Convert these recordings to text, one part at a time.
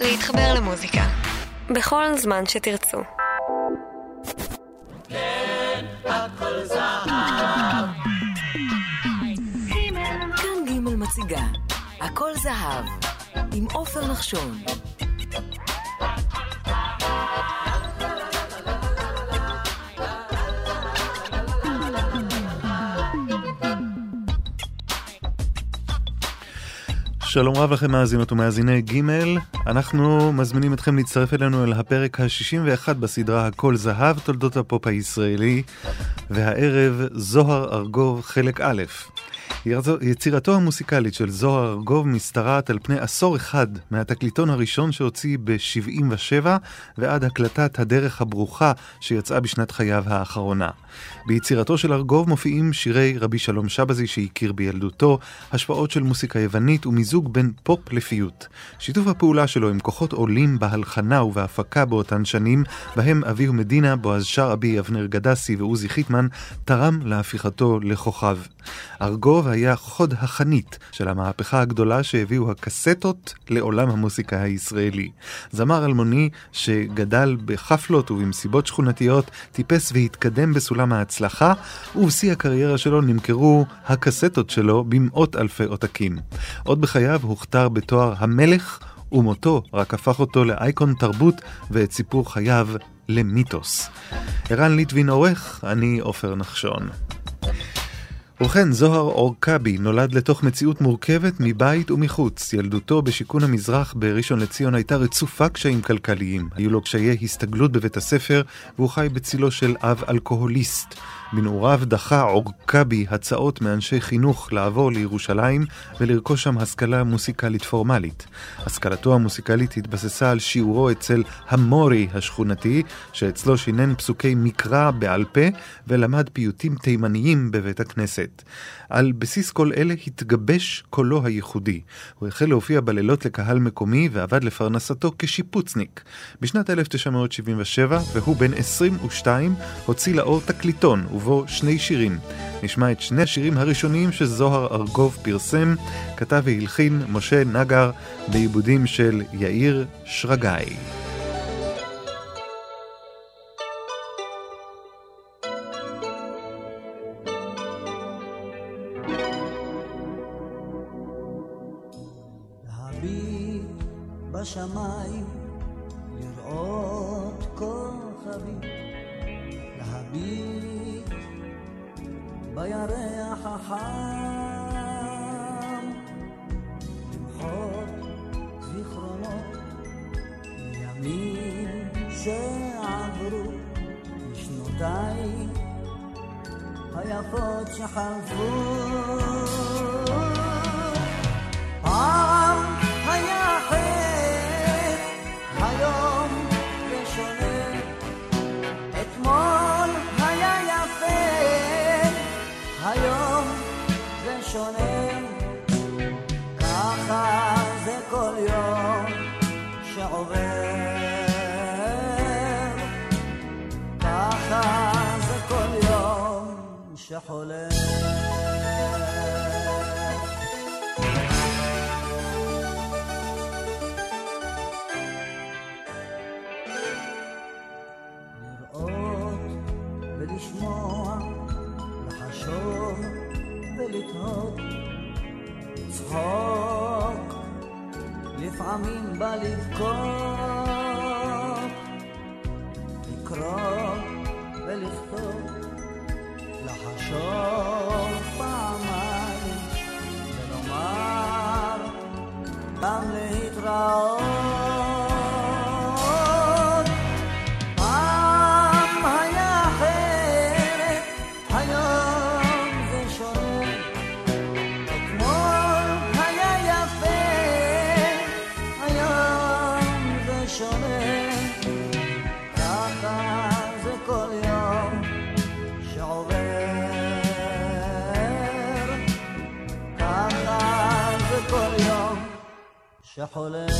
להתחבר למוזיקה. בכל זמן שתרצו. כאן ג' מציגה, הכל זהב, עם עופר נחשון. שלום רב לכם מאזינות ומאזיני ג' אנחנו מזמינים אתכם להצטרף אלינו אל הפרק ה-61 בסדרה הכל זהב תולדות הפופ הישראלי והערב זוהר ארגוב חלק א'. יצירתו המוסיקלית של זוהר ארגוב משתרעת על פני עשור אחד מהתקליטון הראשון שהוציא ב-77 ועד הקלטת הדרך הברוכה שיצאה בשנת חייו האחרונה. ביצירתו של ארגוב מופיעים שירי רבי שלום שבזי שהכיר בילדותו, השפעות של מוסיקה יוונית ומיזוג בין פופ לפיוט. שיתוף הפעולה שלו עם כוחות עולים בהלחנה ובהפקה באותן שנים, בהם אביהו מדינה, בועז שרעבי, אבנר גדסי ועוזי חיטמן, תרם להפיכתו לכוכב. ארגוב היה חוד החנית של המהפכה הגדולה שהביאו הקסטות לעולם המוסיקה הישראלי. זמר אלמוני שגדל בחפלות ובמסיבות שכונתיות, טיפס והתקדם בסולם ההצלחה, ובשיא הקריירה שלו נמכרו הקסטות שלו במאות אלפי עותקים. עוד בחייו הוכתר בתואר המלך, ומותו רק הפך אותו לאייקון תרבות ואת סיפור חייו למיתוס. ערן ליטבין עורך, אני עופר נחשון. ובכן, זוהר אורקבי נולד לתוך מציאות מורכבת מבית ומחוץ. ילדותו בשיכון המזרח בראשון לציון הייתה רצופה קשיים כלכליים. היו לו קשיי הסתגלות בבית הספר, והוא חי בצילו של אב אלכוהוליסט. בנעוריו דחה עורקבי הצעות מאנשי חינוך לעבור לירושלים ולרכוש שם השכלה מוסיקלית פורמלית. השכלתו המוסיקלית התבססה על שיעורו אצל המורי השכונתי, שאצלו שינן פסוקי מקרא בעל פה ולמד פיוטים תימניים בבית הכנסת. על בסיס כל אלה התגבש קולו הייחודי. הוא החל להופיע בלילות לקהל מקומי ועבד לפרנסתו כשיפוצניק. בשנת 1977, והוא בן 22, הוציא לאור תקליטון, ובו שני שירים. נשמע את שני השירים הראשונים שזוהר ארגוב פרסם, כתב והלחין משה נגר בעיבודים של יאיר שרגאי. שונה. ככה זה כל יום שעובר. ככה זה כל יום שחולף. בא לבכות, رحلات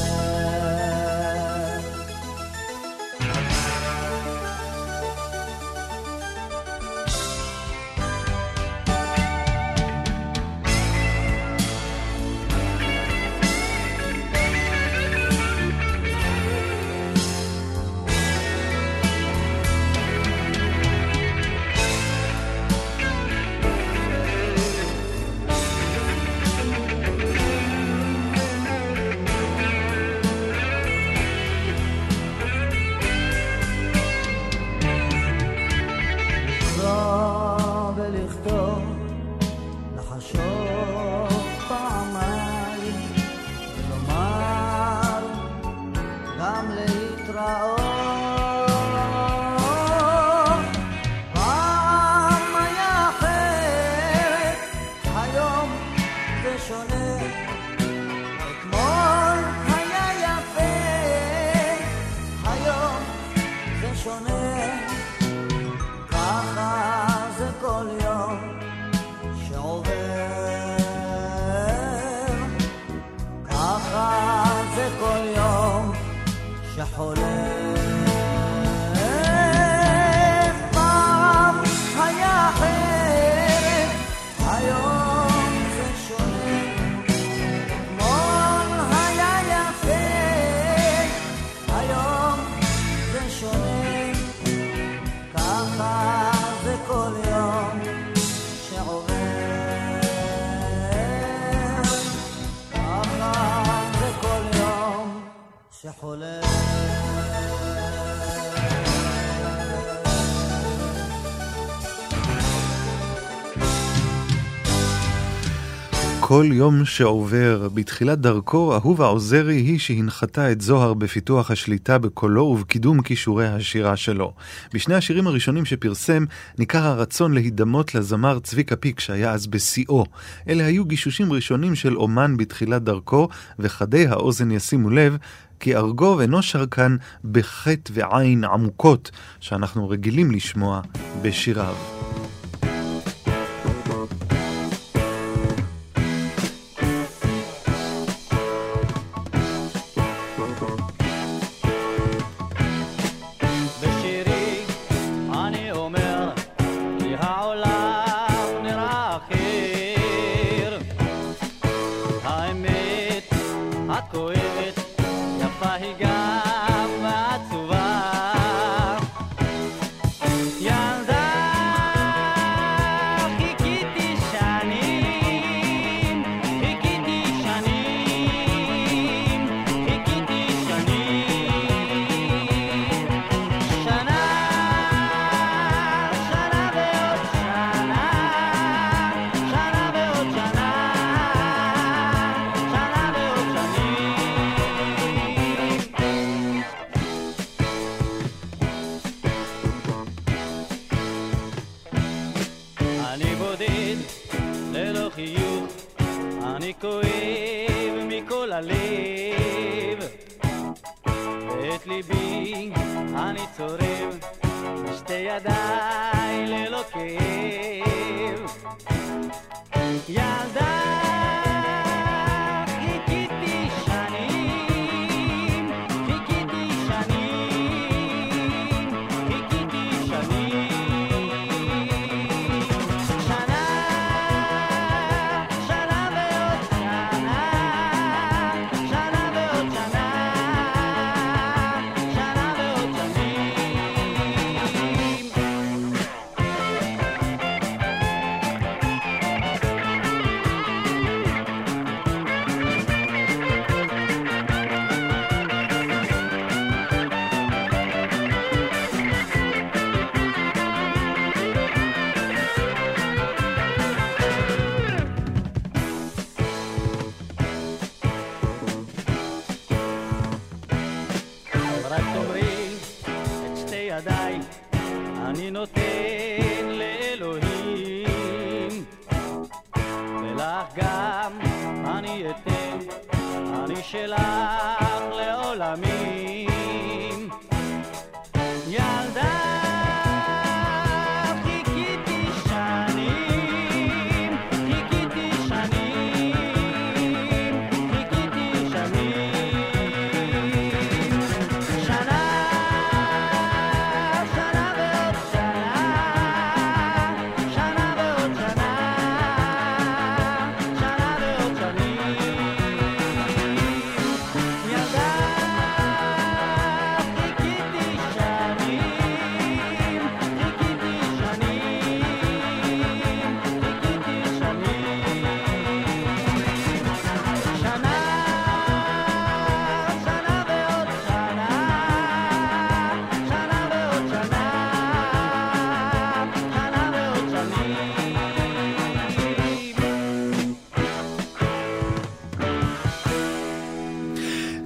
כל יום שעובר, בתחילת דרכו, אהובה עוזרי היא שהנחתה את זוהר בפיתוח השליטה בקולו ובקידום כישורי השירה שלו. בשני השירים הראשונים שפרסם, ניכר הרצון להידמות לזמר צביקה פיק שהיה אז בשיאו. אלה היו גישושים ראשונים של אומן בתחילת דרכו, וחדי האוזן ישימו לב כי ארגוב אינו שרקן בחטא ועין עמוקות, שאנחנו רגילים לשמוע בשיריו.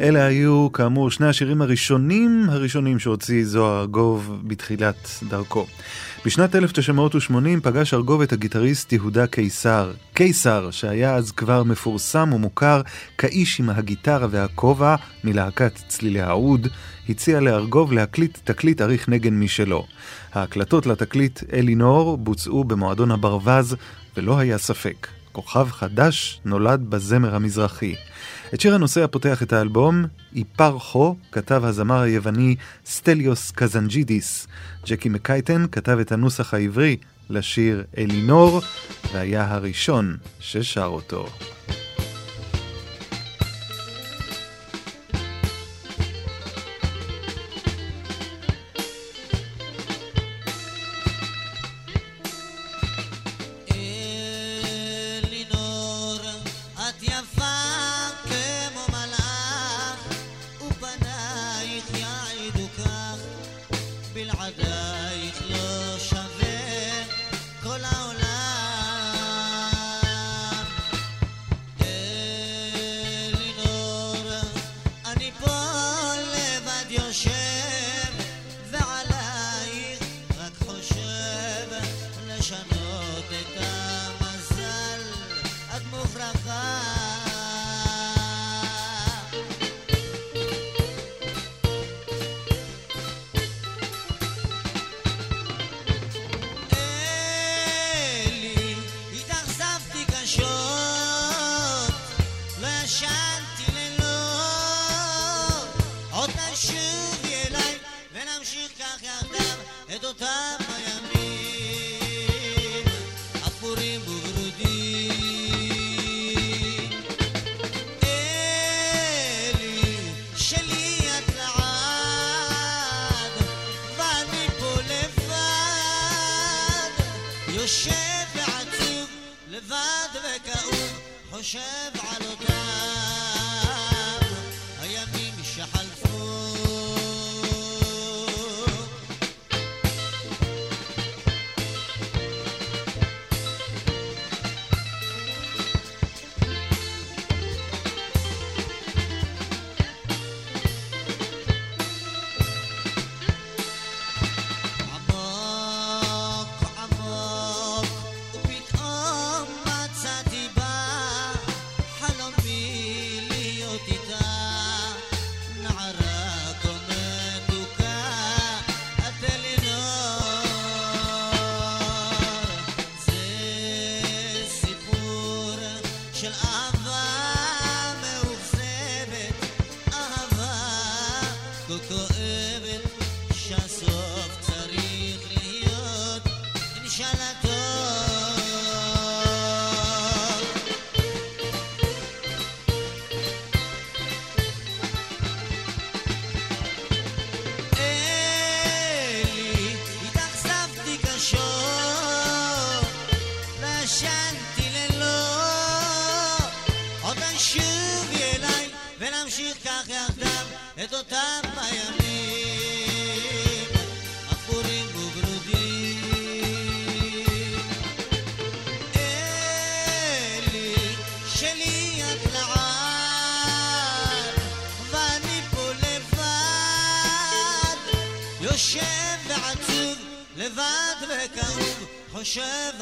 אלה היו כאמור שני השירים הראשונים הראשונים שהוציא זוהר ארגוב בתחילת דרכו. בשנת 1980 פגש ארגוב את הגיטריסט יהודה קיסר. קיסר, שהיה אז כבר מפורסם ומוכר כאיש עם הגיטרה והכובע מלהקת צלילי העוד, הציע לארגוב להקליט תקליט אריך נגן משלו. ההקלטות לתקליט אלינור בוצעו במועדון הברווז, ולא היה ספק, כוכב חדש נולד בזמר המזרחי. את שיר הנושא הפותח את האלבום, Υπάρχω, כתב הזמר היווני סטליוס קזנג'ידיס. ג'קי מקייטן כתב את הנוסח העברי לשיר אלינור, והיה הראשון ששר אותו. Yeah.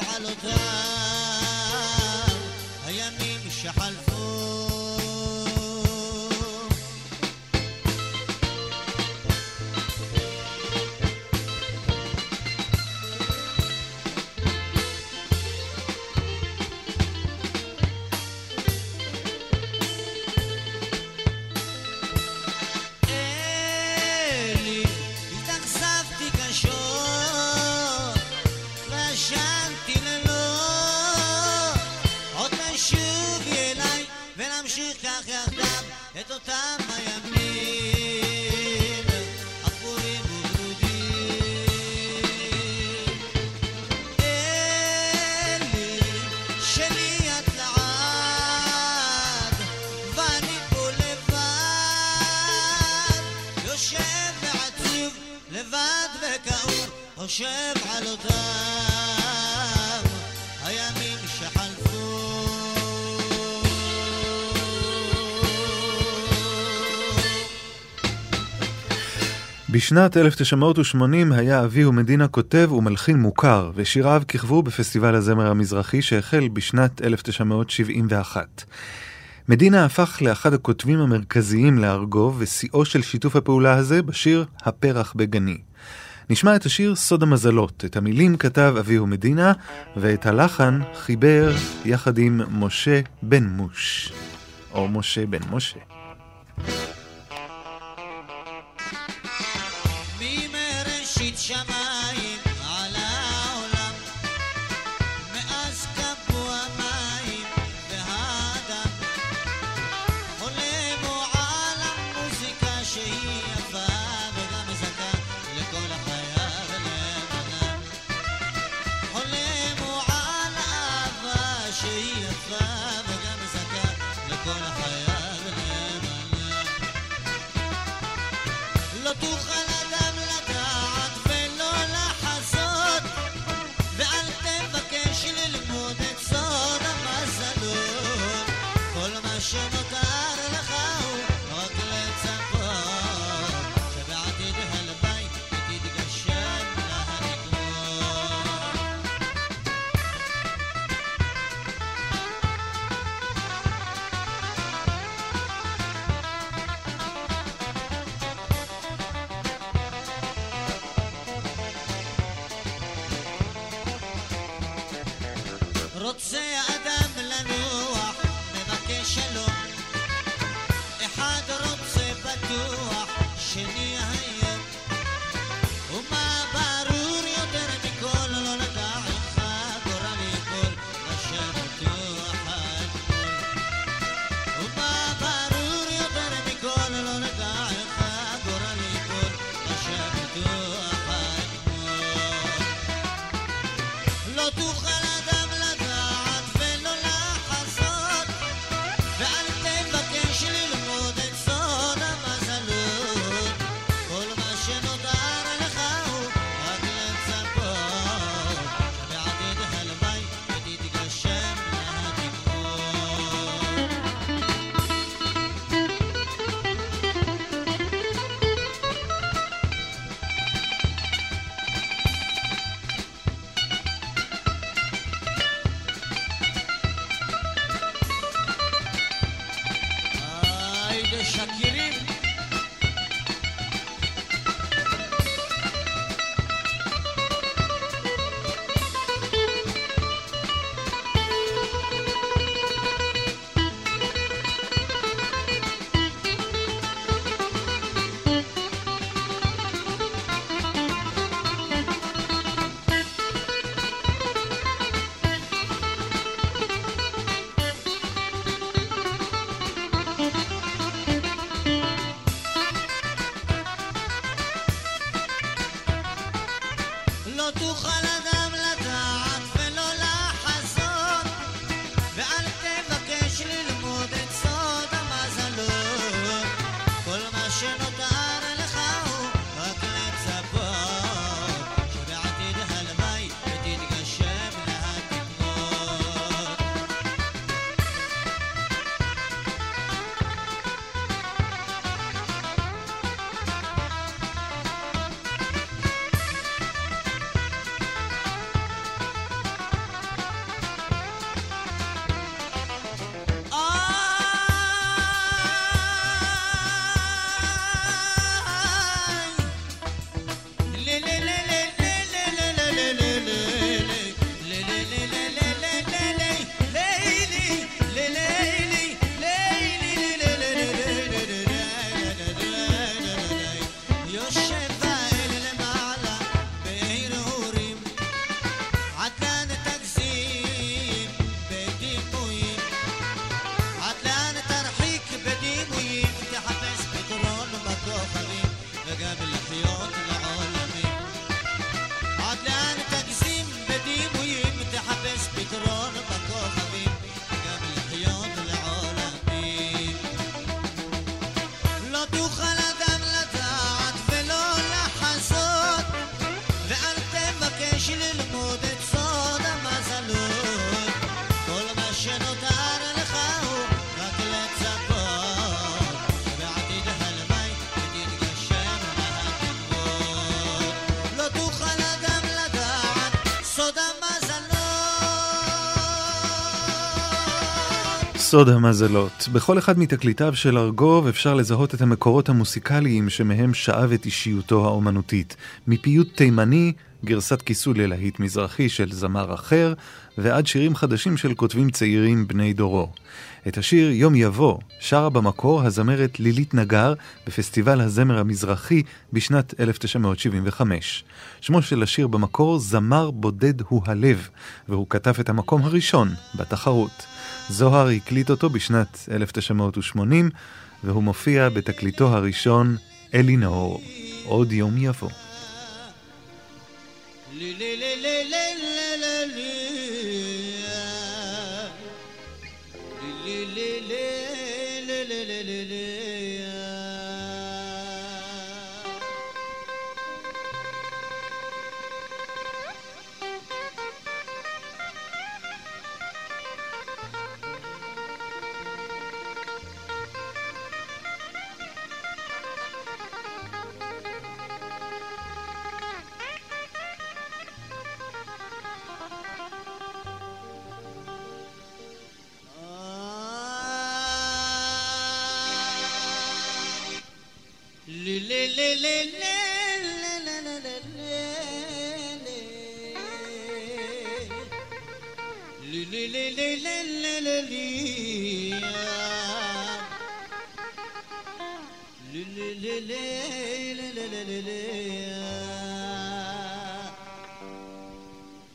בשנת 1980 היה אבי ומדינה כותב ומלחין מוכר, ושיריו כיכבו בפסטיבל הזמר המזרחי שהחל בשנת 1971. מדינה הפך לאחד הכותבים המרכזיים לארגוב, ושיאו של שיתוף הפעולה הזה בשיר "הפרח בגני". נשמע את השיר סוד המזלות. את המילים כתב אביהו מדינה, ואת הלחן חיבר יחד עם משה בן מוש. או משה בן משה. סוד המזלות. בכל אחד מתקליטיו של ארגוב אפשר לזהות את המקורות המוסיקליים שמהם שאב את אישיותו האומנותית. מפיוט תימני, גרסת כיסוי ללהיט מזרחי של זמר אחר, ועד שירים חדשים של כותבים צעירים בני דורו. את השיר "יום יבוא" שרה במקור הזמרת לילית נגר בפסטיבל הזמר המזרחי בשנת 1975. שמו של השיר במקור "זמר בודד הוא הלב", והוא כתב את המקום הראשון בתחרות. זוהר הקליט אותו בשנת 1980, והוא מופיע בתקליטו הראשון, אלינור, עוד יום יבוא.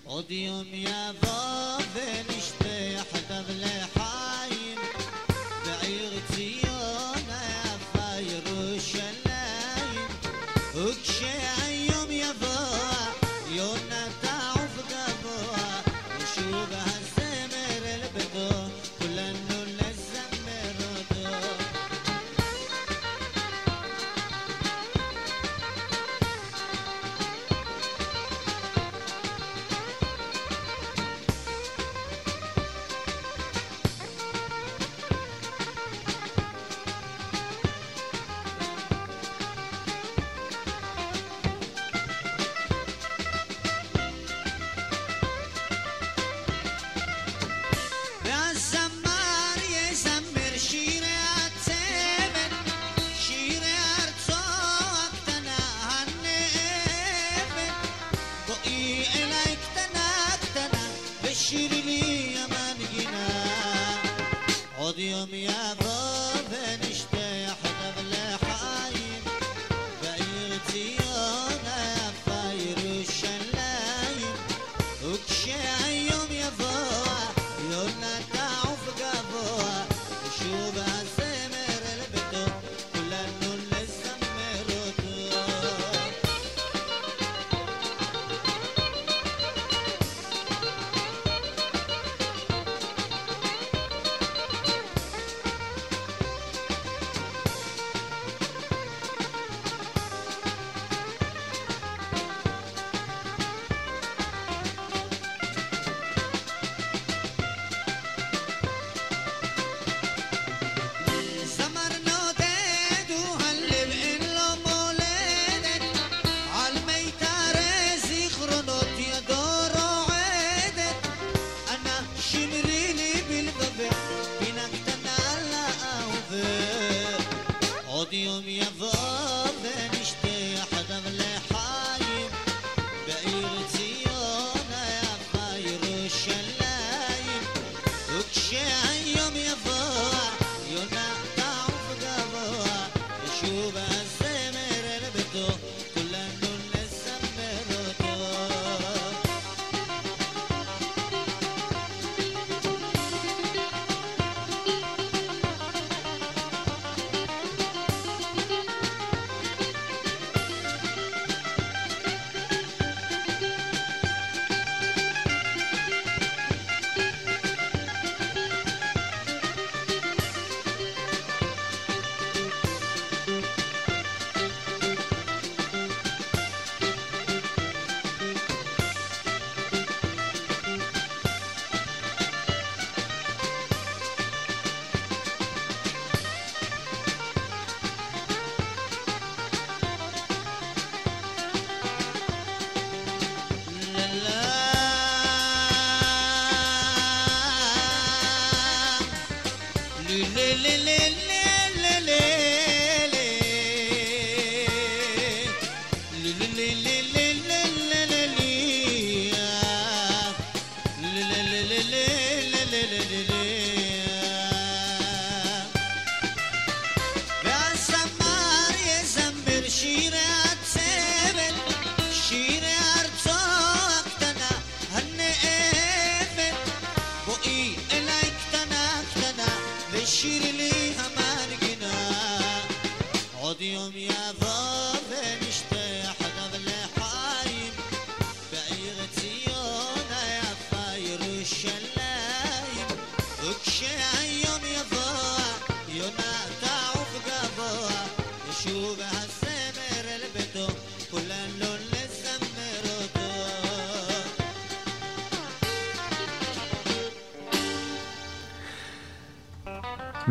Odium ya va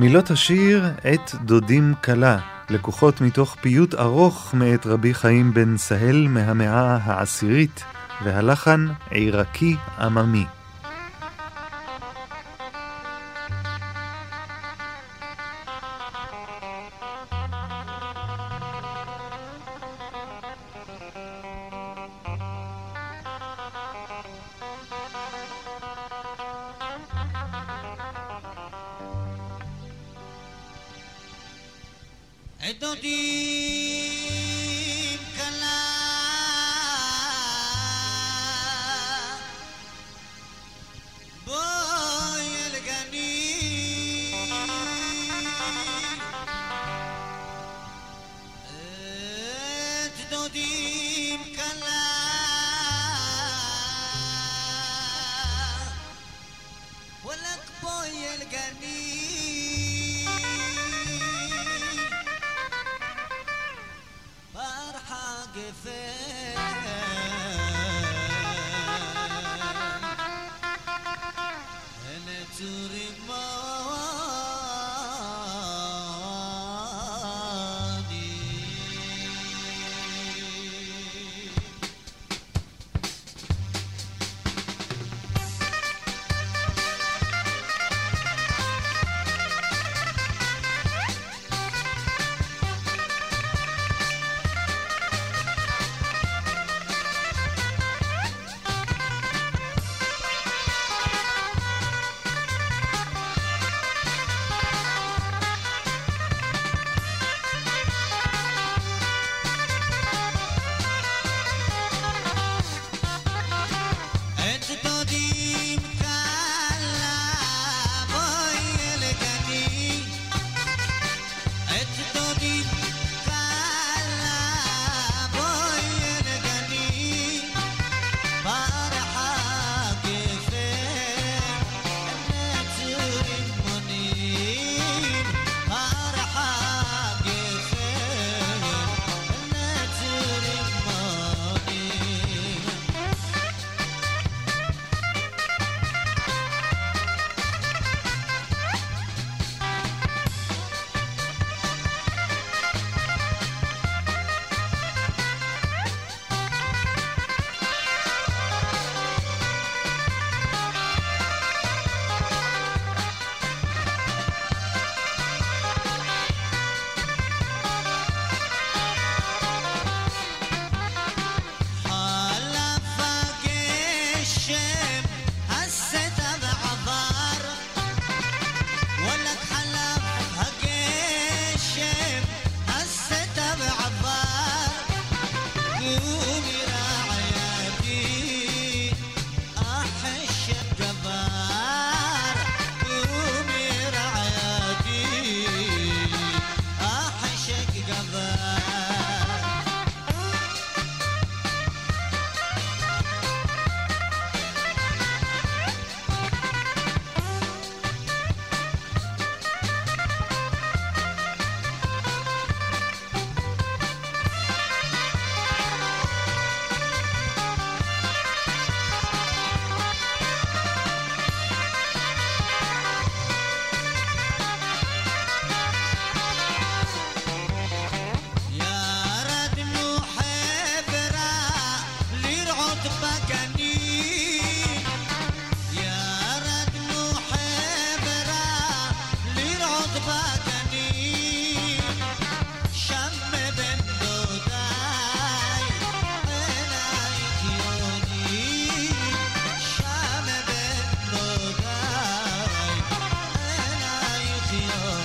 מילות השיר "עת דודים כלה", לקוחות מתוך פיוט ארוך מאת רבי חיים בן סהל מהמאה העשירית, והלחן עירקי עממי. Krishna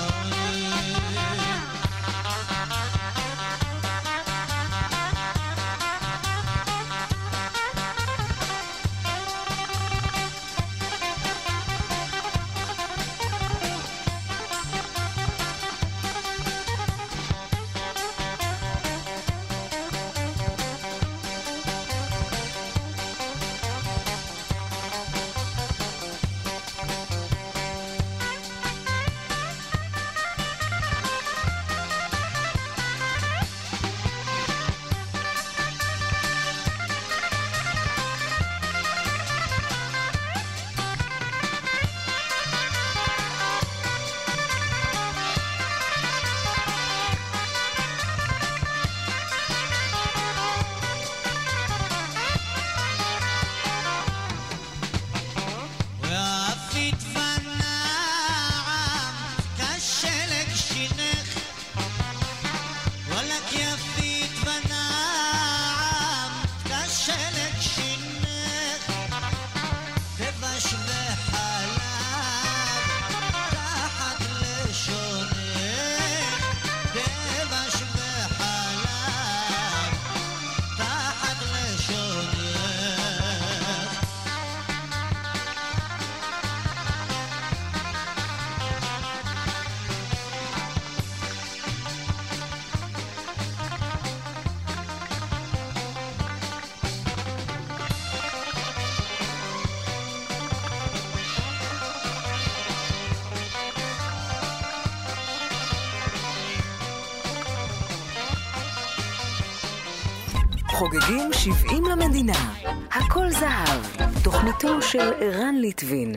חוגגים 70 למדינה. הכל זהב. תוכניתו של ערן ליטבין.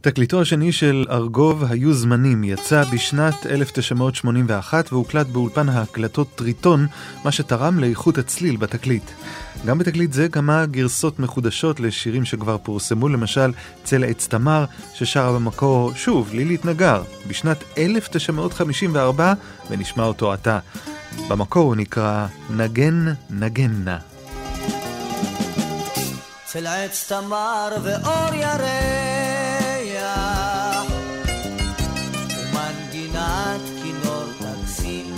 תקליטו השני של ארגוב היו זמנים, יצא בשנת 1981 והוקלט באולפן ההקלטות טריטון, מה שתרם לאיכות הצליל בתקליט. גם בתקליט זה כמה גרסות מחודשות לשירים שכבר פורסמו, למשל צל עץ תמר, ששרה במקור, שוב, לילית נגר, בשנת 1954, ונשמע אותו עתה. במקור הוא נקרא נגן נגנה. צל עץ תמר ואור ירח ומנגינת כינור תקסים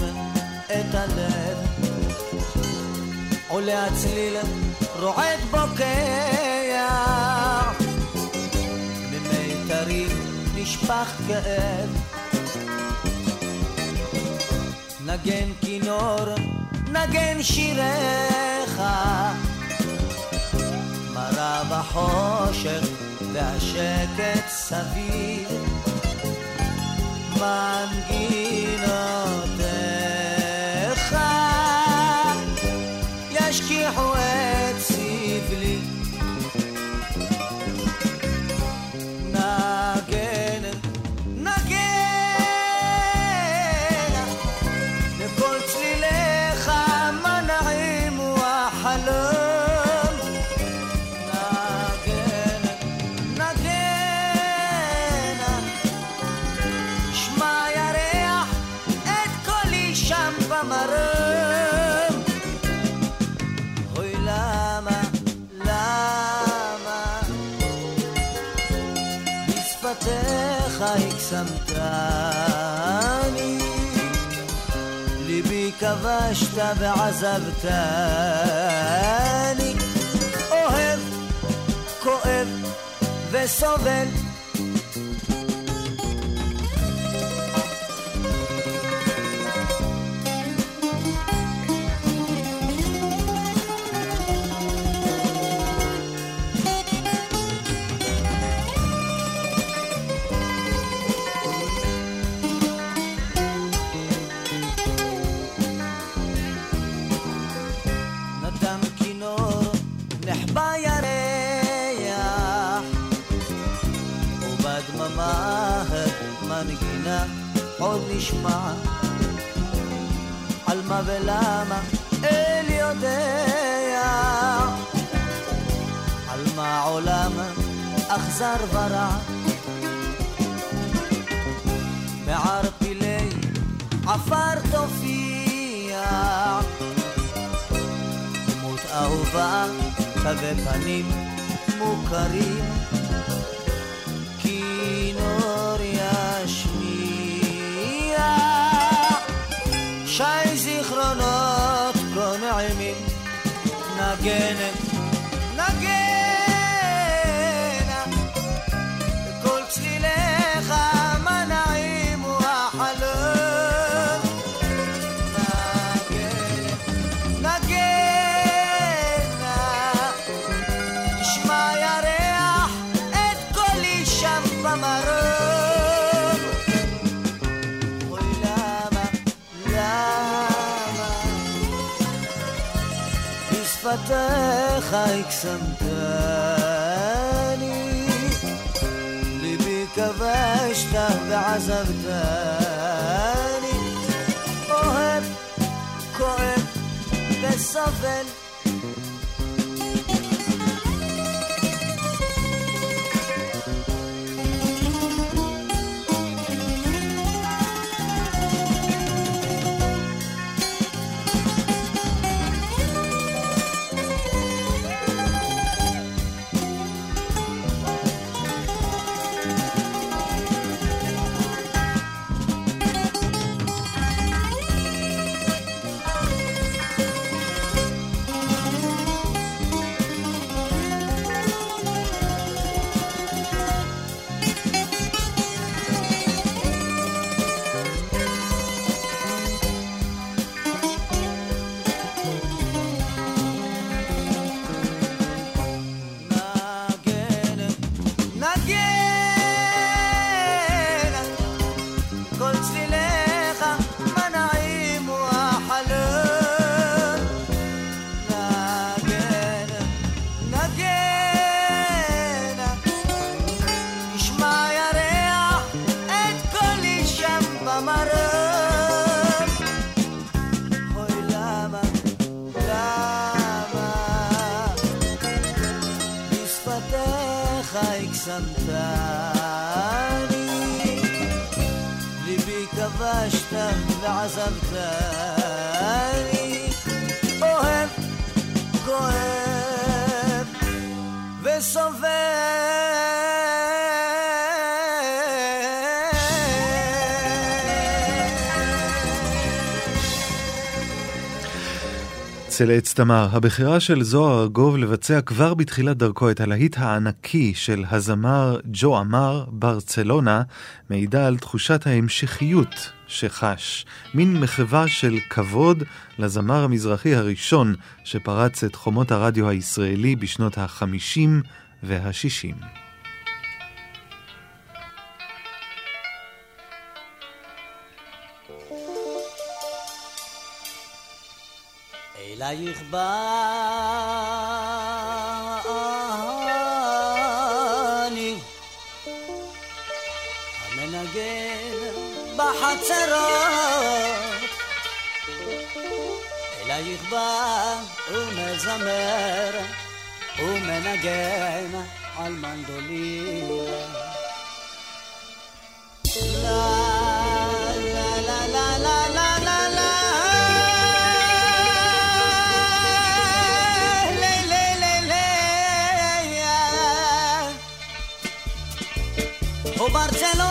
את הלב עולה הצליל רועד בוקע ממיתרים נשפך כאב נגן כינור נגן שיריך. מרה בחושך והשקט סביב מנגינותיך הקסמתני. ליבי כבשת ועזבתני. אוהב, כואב וסובל עוד נשמע על מה ולמה אל יודע. על מה עולם אכזר ורע. מערפילי עפר תופיע. דמות אהובה, תווי פנים מוכרים, נגנת, נגנה, בשפתיך הקסמתני, ליבי כבשת ועזבתני, אוהב כואב וסובל عشته بعزمته צל עץ תמר, הבחירה של זוהר ארגוב לבצע כבר בתחילת דרכו את הלהיט הענקי של הזמר ג'ו אמר, ברצלונה, מעידה על תחושת ההמשכיות שחש. מין מחווה של כבוד לזמר המזרחי הראשון שפרץ את חומות הרדיו הישראלי בשנות ה-50 וה-60. אלייך בא אני המנגן בחצרות. אלייך בא ומזמר ומנגן על מנדולינה la la la la la o Barcellona.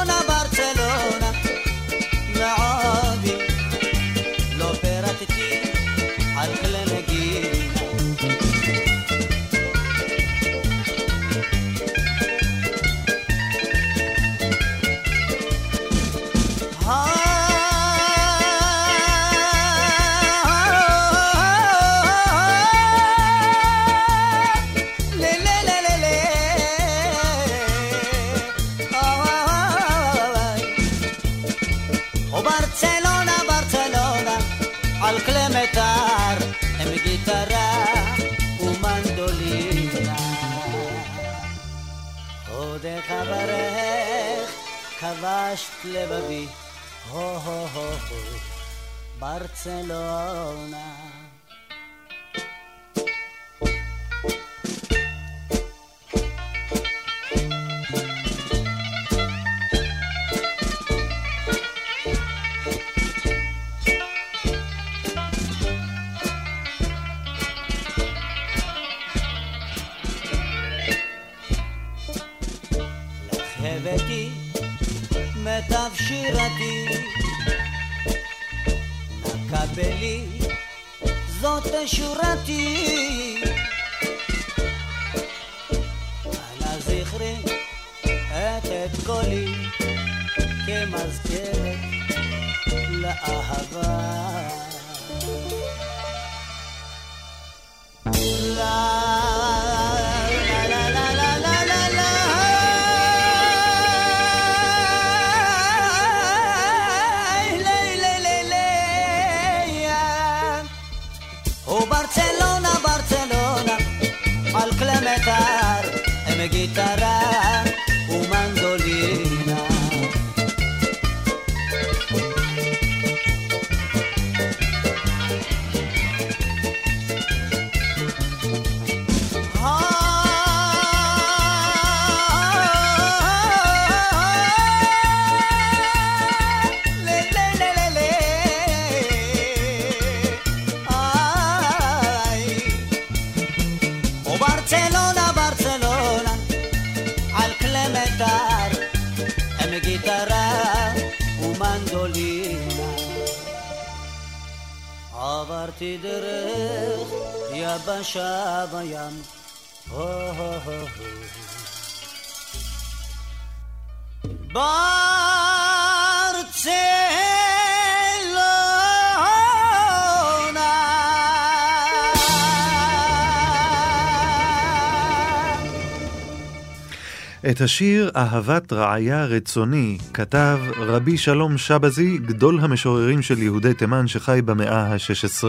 את השיר "אהבת רעיה רצוני" כתב רבי שלום שבזי, גדול המשוררים של יהודי תימן שחי במאה ה-16.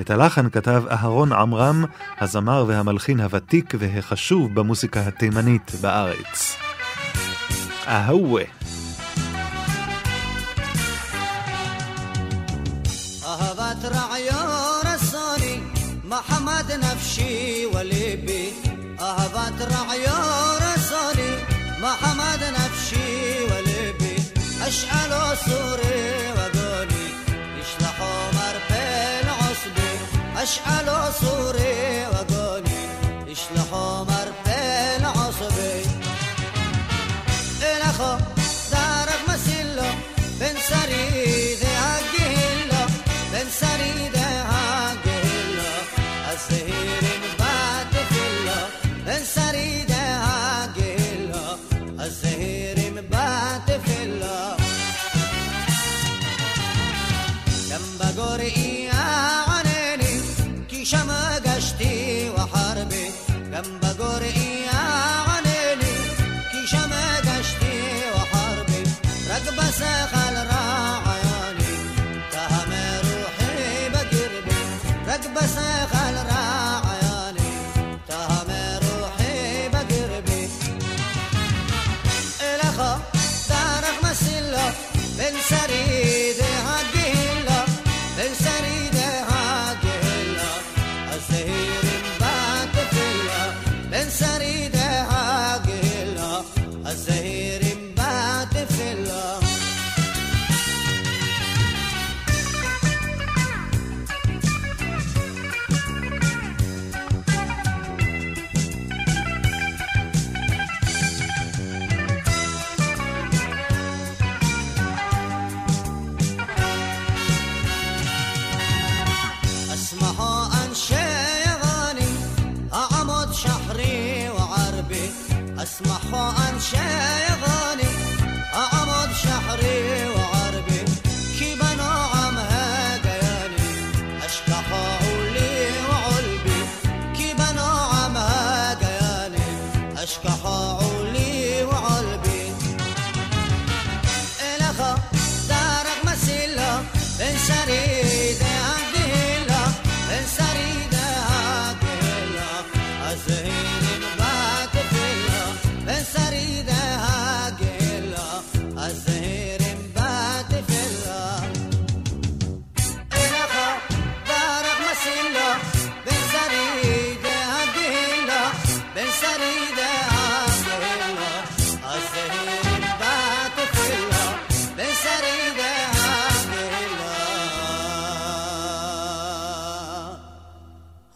את הלחן כתב אהרון עמרם, הזמר והמלחין הוותיק והחשוב במוסיקה התימנית בארץ. אהווה. אהבת רעיו רצוני, מחמד נפשי וליבי, أهبت رعيا رساني محمد نفشي ولبي أشعل سوري وقولي يشلح عمر في العصبي أشعل سوري وقولي يشلح عمر في اسمحوا انشي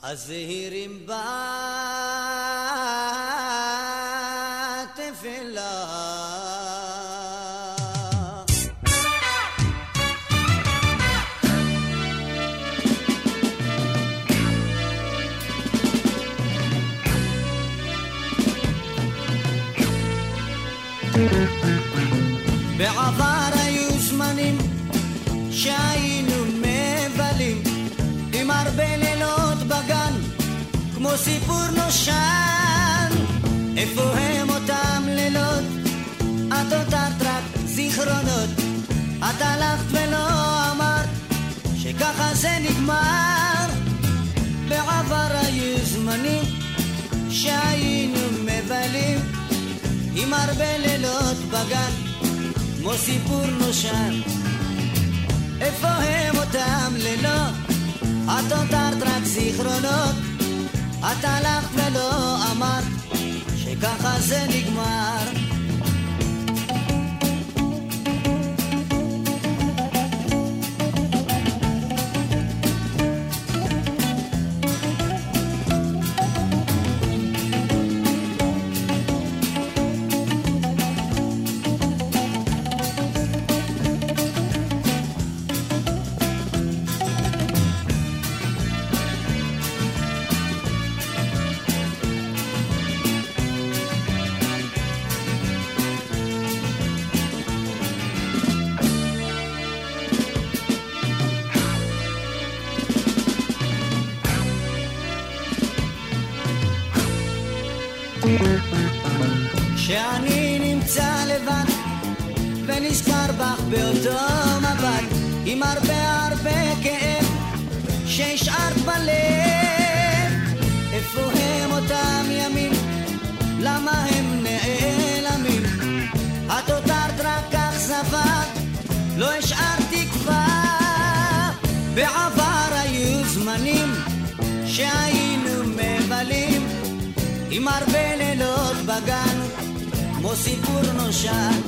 الزهير مبات נושן איפה הם אותם לילות? את הותרת רק זיכרונות את הלכת ולא אמרת שככה זה נגמר בעבר היו זמנים שהיינו מבלים עם הרבה לילות בגן, כמו סיפור נושן. איפה הם אותם לילות? את הותרת רק זיכרונות. את הלכת ולא אמרת שככה זה נגמר. שהשארת בלב איפה הם אותם ימים? למה הם נעלמים? את הותרת רק אכזבה לא השארת תקווה בעבר היו זמנים שהיינו מבלים עם הרבה לילות בגן כמו סיפור נושן.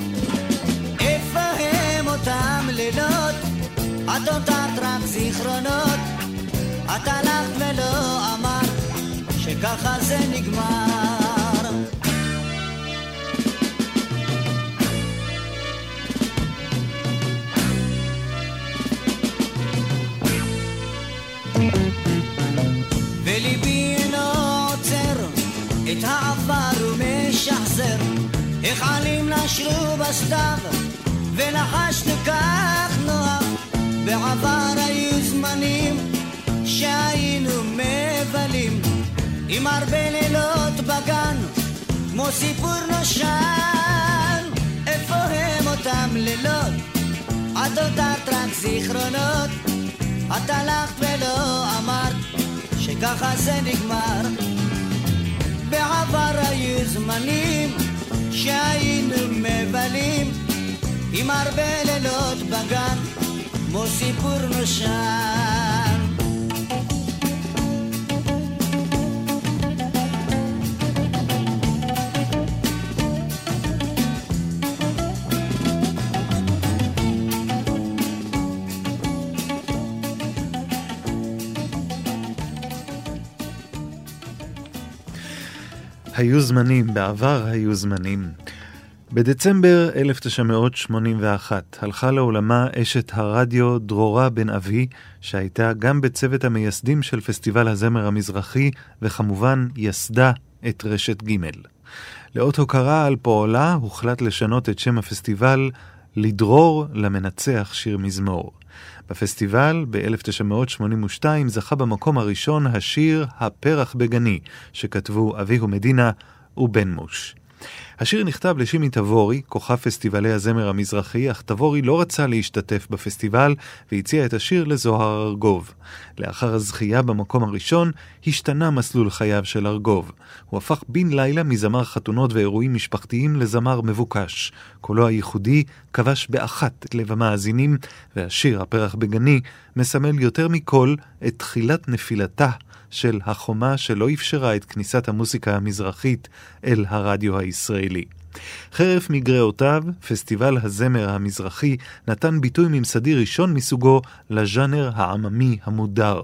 איפה הם אותם לילות? את הותרת רק זיכרונות. את הלכת ולא אמרת שככה זה נגמר. וליבי אינו עוצר את העבר ומשחזר איך עלים נשרו בסתיו ונחשנו כך נוח בעבר היו זמנים שהיינו מבלים עם הרבה לילות בגן כמו סיפור נושן. איפה הם אותם לילות? את הותרת רק זיכרונות? את הלכת ולא אמרת שככה זה נגמר. בעבר היו זמנים שהיינו מבלים עם הרבה לילות בגן כמו סיפור נושן היו זמנים, בעבר היו זמנים. בדצמבר 1981 הלכה לעולמה אשת הרדיו דרורה בן אבי, שהייתה גם בצוות המייסדים של פסטיבל הזמר המזרחי, וכמובן יסדה את רשת ג'. לאות הוקרה על פועלה הוחלט לשנות את שם הפסטיבל לדרור למנצח שיר מזמור. בפסטיבל ב-1982 זכה במקום הראשון השיר "הפרח בגני", שכתבו אביהו מדינה ובן מוש. השיר נכתב לשימי תבורי, כוכב פסטיבלי הזמר המזרחי, אך תבורי לא רצה להשתתף בפסטיבל והציע את השיר לזוהר ארגוב. לאחר הזכייה במקום הראשון, השתנה מסלול חייו של ארגוב. הוא הפך בן לילה מזמר חתונות ואירועים משפחתיים לזמר מבוקש. קולו הייחודי כבש באחת את לב המאזינים, והשיר "הפרח בגני" מסמל יותר מכל את תחילת נפילתה של החומה שלא אפשרה את כניסת המוסיקה המזרחית אל הרדיו הישראלי. חרף מגרעותיו, פסטיבל הזמר המזרחי נתן ביטוי ממסדי ראשון מסוגו לז'אנר העממי המודר.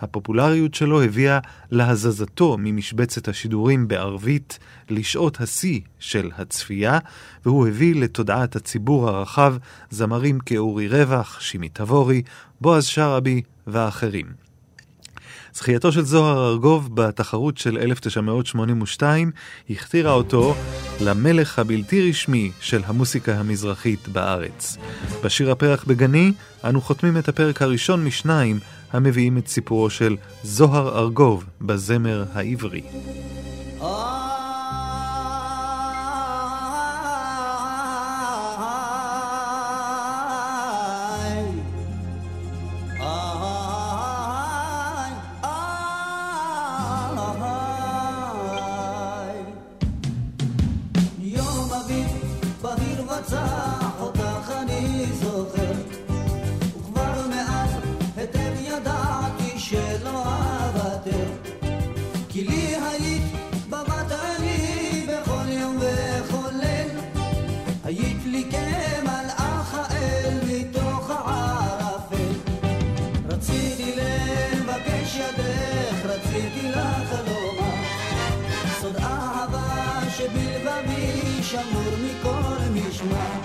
הפופולריות שלו הביאה להזזתו ממשבצת השידורים בערבית לשעות השיא של הצפייה, והוא הביא לתודעת הציבור הרחב זמרים כאורי רווח, שימי תבורי, בועז שרעבי ואחרים. זכייתו של זוהר ארגוב בתחרות של 1982 הכתירה אותו למלך הבלתי רשמי של המוסיקה המזרחית בארץ. בשיר הפרח בגני אנו חותמים את הפרק הראשון משניים המביאים את סיפורו של זוהר ארגוב בזמר העברי. Oh Shamur mi kor mi משמר